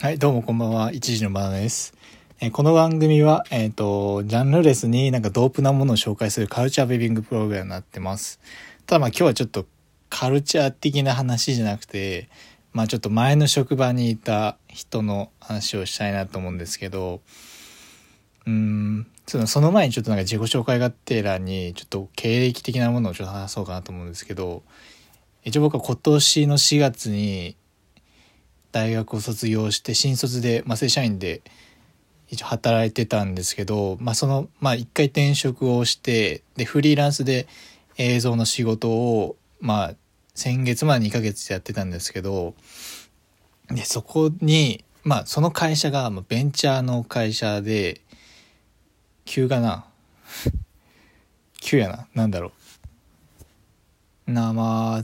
はい、どうもこんばんは。一時のバナナです。えー、この番組は、えっ、ー、と、ジャンルレスになんかドープなものを紹介するカルチャーベビングプログラムになってます。ただまあ今日はちょっとカルチャー的な話じゃなくて、まあちょっと前の職場にいた人の話をしたいなと思うんですけど、うん、そのその前にちょっとなんか自己紹介がてらにちょっと経歴的なものをちょっと話そうかなと思うんですけど、一応僕は今年の4月に大学を卒業して新卒で、まあ、正社員で一応働いてたんですけど、まあ、その、まあ、一回転職をしてでフリーランスで映像の仕事を、まあ、先月まで2ヶ月やってたんですけどでそこに、まあ、その会社がベンチャーの会社で急かな？急やな？なんだろう？なまあ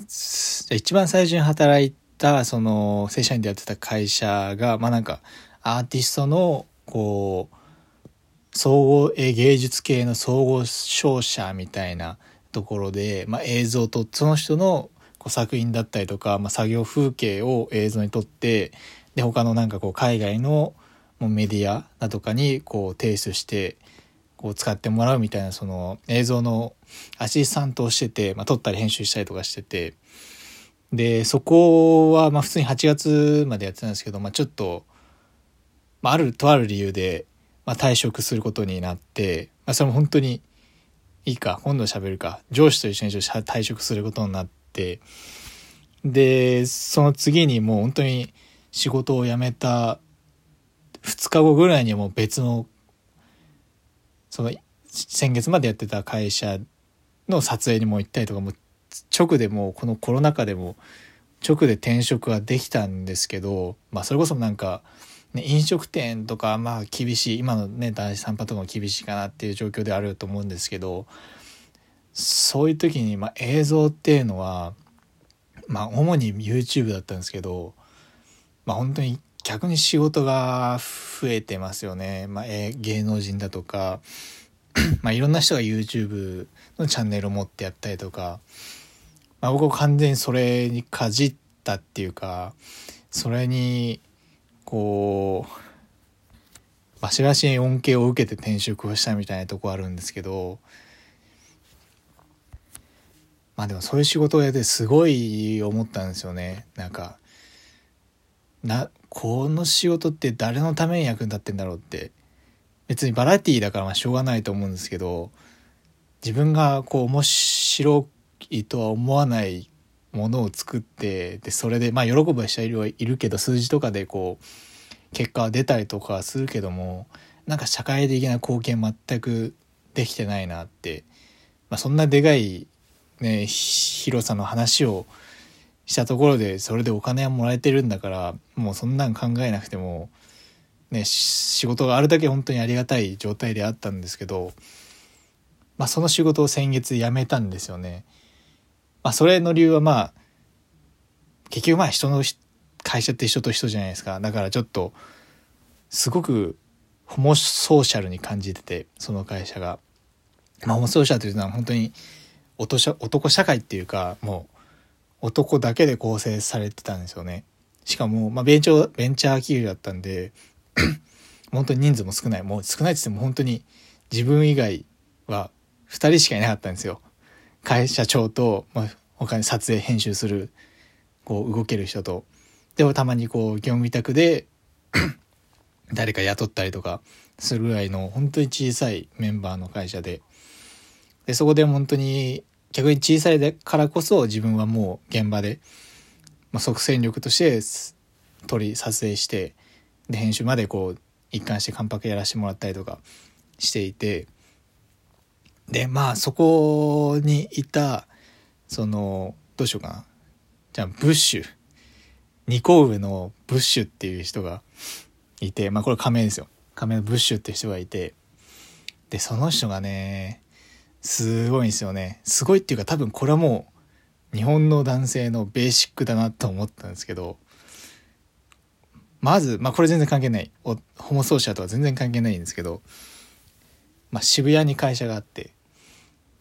一番最初に働いてたその正社員でやってた会社がまあなんかアーティストのこう総合芸術系の総合商社みたいなところで、まあ、映像とその人のこう作品だったりとか、まあ、作業風景を映像に撮ってで他のなんかこう海外のもうメディアだとかにこう提出してこう使ってもらうみたいなその映像のアシスタントをしてて、まあ、撮ったり編集したりとかしててで、そこは、まあ普通に8月までやってたんですけど、まあちょっと、まあある、とある理由で、まあ退職することになって、まあそれも本当に、いいか、今度喋るか、上司と一緒に退職することになって、で、その次にもう本当に仕事を辞めた2日後ぐらいにもう別の、その、先月までやってた会社の撮影にも行ったりとかも直でもこのコロナ禍でも直で転職ができたんですけど、まあ、それこそなんか、ね、飲食店とかまあ厳しい今のね男子散歩とかも厳しいかなっていう状況であると思うんですけどそういう時にまあ映像っていうのはまあ主に YouTube だったんですけどまあ本当に逆に仕事が増えてますよね、まあ、芸能人だとか まあいろんな人が YouTube のチャンネルを持ってやったりとかまあ、僕は完全にそれにかじったっていうかそれにこうバシバシに恩恵を受けて転職をしたみたいなとこあるんですけどまあでもそういう仕事をやってすごい思ったんですよね。なんかなこの仕事って誰のために役に立ってんだろうって。別にバラエティーだからまあしょうがないと思うんですけど自分がこう面白いとは思わないものを作ってでそれでまあ喜ぶ人はいるけど数字とかでこう結果は出たりとかするけどもなんか社会的な貢献全くできてないなって、まあ、そんなでかい、ね、広さの話をしたところでそれでお金はもらえてるんだからもうそんなん考えなくても、ね、仕事があるだけ本当にありがたい状態であったんですけど、まあ、その仕事を先月辞めたんですよね。まあ、それの理由はまあ、結局まあ人の会社って人と人じゃないですか。だからちょっと、すごくホモソーシャルに感じてて、その会社が。まあ、ホモソーシャルというのは本当に男社会っていうか、もう男だけで構成されてたんですよね。しかも、まあ、ベンチャー、ベンチャー企業だったんで、本当に人数も少ない。もう少ないって言っても本当に自分以外は2人しかいなかったんですよ。会社長と、まあ、他に撮影編集するこう動ける人と。でもたまにこう業務委託で 誰か雇ったりとかするぐらいの本当に小さいメンバーの会社で。でそこで本当に逆に小さいからこそ自分はもう現場で、まあ、即戦力として撮り撮影してで編集までこう一貫して関白やらせてもらったりとかしていてでまあそこにいたそのどうしようかな。じゃあブッシュ。2個上のブッシュっていう人がいてまあこれ仮名ですよ。仮名のブッシュって人がいて。でその人がねすごいんですよね。すごいっていうか多分これはもう日本の男性のベーシックだなと思ったんですけど。まずまあこれ全然関係ない。ホモソーシャとは全然関係ないんですけど。まあ、渋谷に会社があって。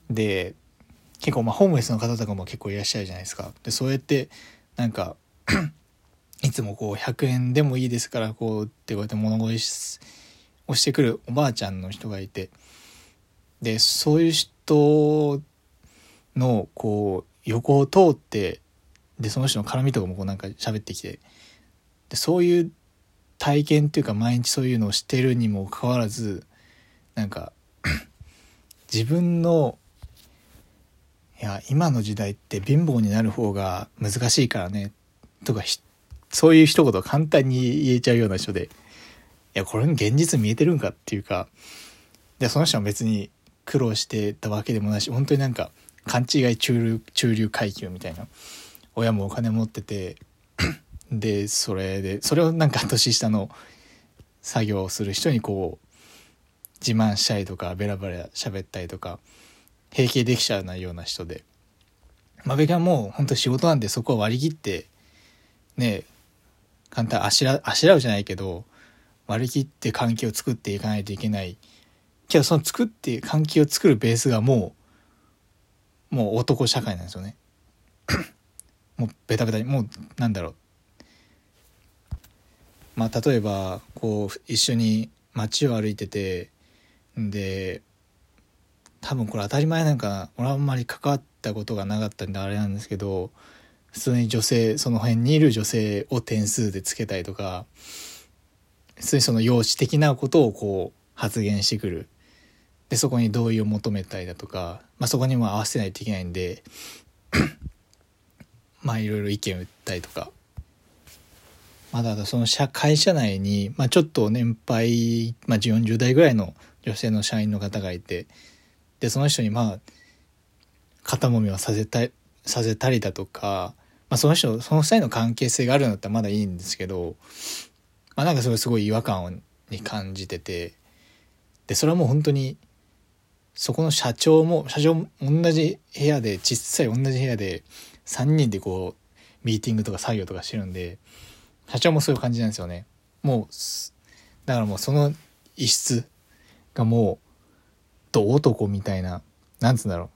で結構まあホームレスの方とかも結構いらっしゃるじゃないですか。でそうやってなんか いつもこう100円でもいいですからこうってこうやって物乞いをしてくるおばあちゃんの人がいて。でそういう人のこう横を通ってでその人の絡みとかもこうなんか喋ってきて。でそういう体験っていうか毎日そういうのをしてるにもかかわらずなんか 自分のいや今の時代って貧乏になる方が難しいからね。とかそういう一言簡単に言えちゃうような人で。いやこれに現実見えてるんかっていうか。でその人は別に苦労してたわけでもないし本当になんか勘違い中流中流階級みたいな。親もお金持ってて。でそれでそれをなんか年下の。作業をする人にこう自慢したりとかベラベラ喋ったりとか。平気できちゃうような人で。まあべはもう本当仕事なんでそこを割り切ってね簡単あしらあしらうじゃないけど割り切って関係を作っていかないといけない。けどその作って関係を作るベースがもうもう男社会なんですよね。もうベタベタにもうなんだろう。まあ例えばこう一緒に街を歩いててで多分これ当たり前なんか俺はあんまり関わったことがなかったんであれなんですけど普通に女性その辺にいる女性を点数でつけたりとか普通にその容姿的なことをこう発言してくる。でそこに同意を求めたりだとか、まあ、そこにも合わせないといけないんで まあいろいろ意見を言ったりとか。まだその社会社内に、まあ、ちょっと年配、まあ、40代ぐらいの女性の社員の方がいてでその人にまあ肩もみをさせたさせたりだとか、まあ、その人その2人の関係性があるんだったらまだいいんですけど、まあ、なんかそれすごい違和感をに感じててでそれはもう本当にそこの社長も社長も同じ部屋で小さい同じ部屋で3人でこうミーティングとか作業とかしてるんで社長もそういう感じなんですよね。もう、だからもうその一室がもう、ど男みたいな、なんつうんだろ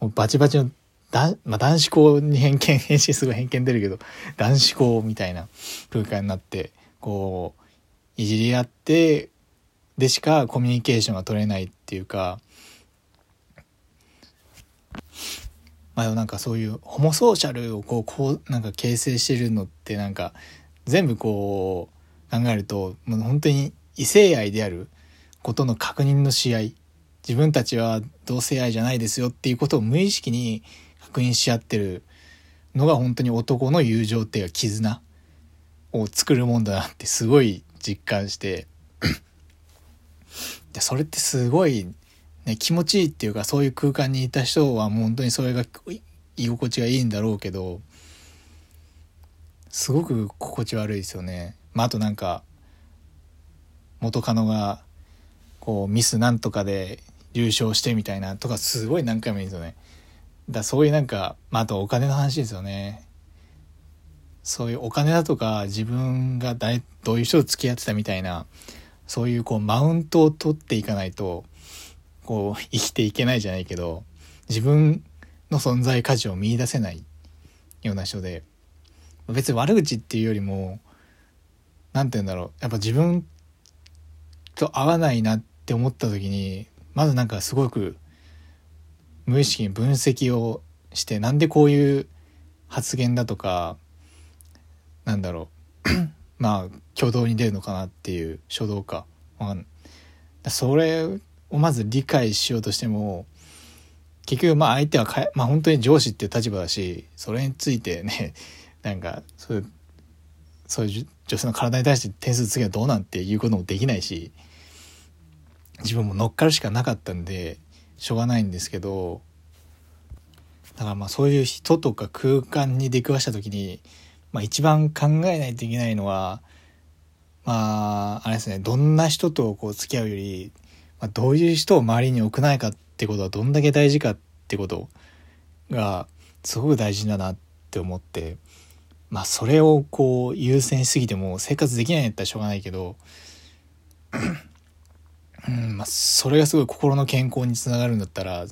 う。もうバチバチの、だまあ、男子校に偏見、変身すごい偏見出るけど、男子校みたいな空間になって、こう、いじり合って、でしかコミュニケーションが取れないっていうか、まあなんかそういうホモソーシャルをこう、こう、なんか形成してるのってなんか、全部こう考えるともう本当に異性愛であることの確認の試合自分たちは同性愛じゃないですよっていうことを無意識に確認し合ってるのが本当に男の友情っていうか絆を作るもんだなってすごい実感してでそれってすごい、ね、気持ちいいっていうかそういう空間にいた人はもう本当にそれが居心地がいいんだろうけどすごく心地悪いですよね。まあ、あとなんか元カノがこうミスなんとかで優勝してみたいなとかすごい何回もいいんですよね。だそういうなんか、まあ、あとお金の話ですよね。そういうお金だとか自分が誰どういう人と付き合ってたみたいなそういうこうマウントを取っていかないとこう生きていけないじゃないけど自分の存在価値を見いだせないような人で別に悪口っていうよりも何て言うんだろうやっぱ自分と合わないなって思った時にまずなんかすごく無意識に分析をしてなんでこういう発言だとかなんだろう。まあ挙動に出るのかなっていう初動か、まあ、それをまず理解しようとしても結局まあ相手はか、まあ、本当に上司っていう立場だしそれについてね なんかそういうそういう女性の体に対して点数つけるどうなんていうこともできないし自分も乗っかるしかなかったんでしょうがないんですけどだからまあそういう人とか空間に出くわした時に、まあ、一番考えないといけないのはまああれですねどんな人とこう付き合うより、まあ、どういう人を周りに置くないかってことはどんだけ大事かってことがすごく大事だなって思って。まあそれをこう優先しすぎても生活できないんやったらしょうがないけど、うんまあ、それがすごい心の健康につながるんだったら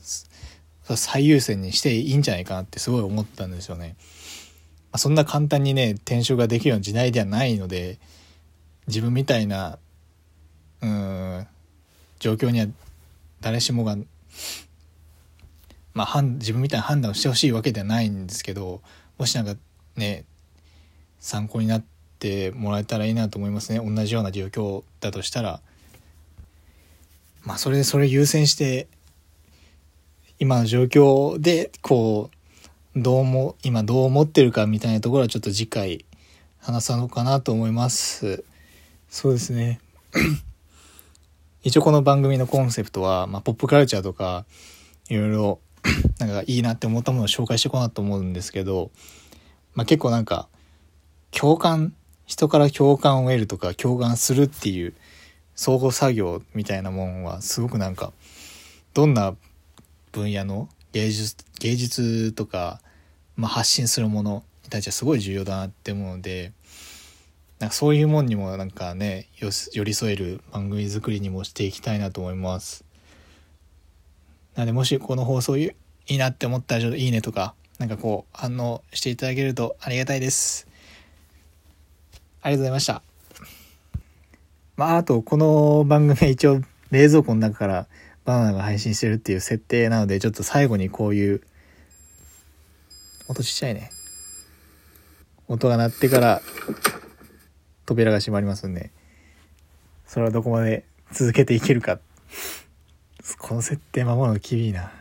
最優先にしていいんじゃないかなってすごい思ったんですよね。まあ、そんな簡単にね転職ができるような時代ではないので自分みたいなうん状況には誰しもがまあ自分みたいな判断をしてほしいわけではないんですけどもしなんかね参考になってもらえたらいいなと思いますね同じような状況だとしたらまあそれでそれ優先して今の状況でこうどうも今どう思ってるかみたいなところはちょっと次回話さのかなと思います。そうですね。一応この番組のコンセプトは、まあ、ポップカルチャーとかいろいろ なんかいいなって思ったものを紹介していこうなと思うんですけど、まあ、結構なんか共感人から共感を得るとか共感するっていう相互作業みたいなもんはすごくなんかどんな分野の芸術芸術とか、まあ、発信するものに対してはすごい重要だなって思うのでなんかそういうもんにもなんかね寄り添える番組作りにもしていきたいなと思います。なのでもしこの放送いいなって思ったらちょっといいねとかなんかこう反応していただけるとありがたいです。ありがとうございました。まああとこの番組は一応冷蔵庫の中からバナナが配信してるっていう設定なのでちょっと最後にこういう音ちっちゃいね。音が鳴ってから扉が閉まりますんで、それはどこまで続けていけるか。この設定守るの厳いな。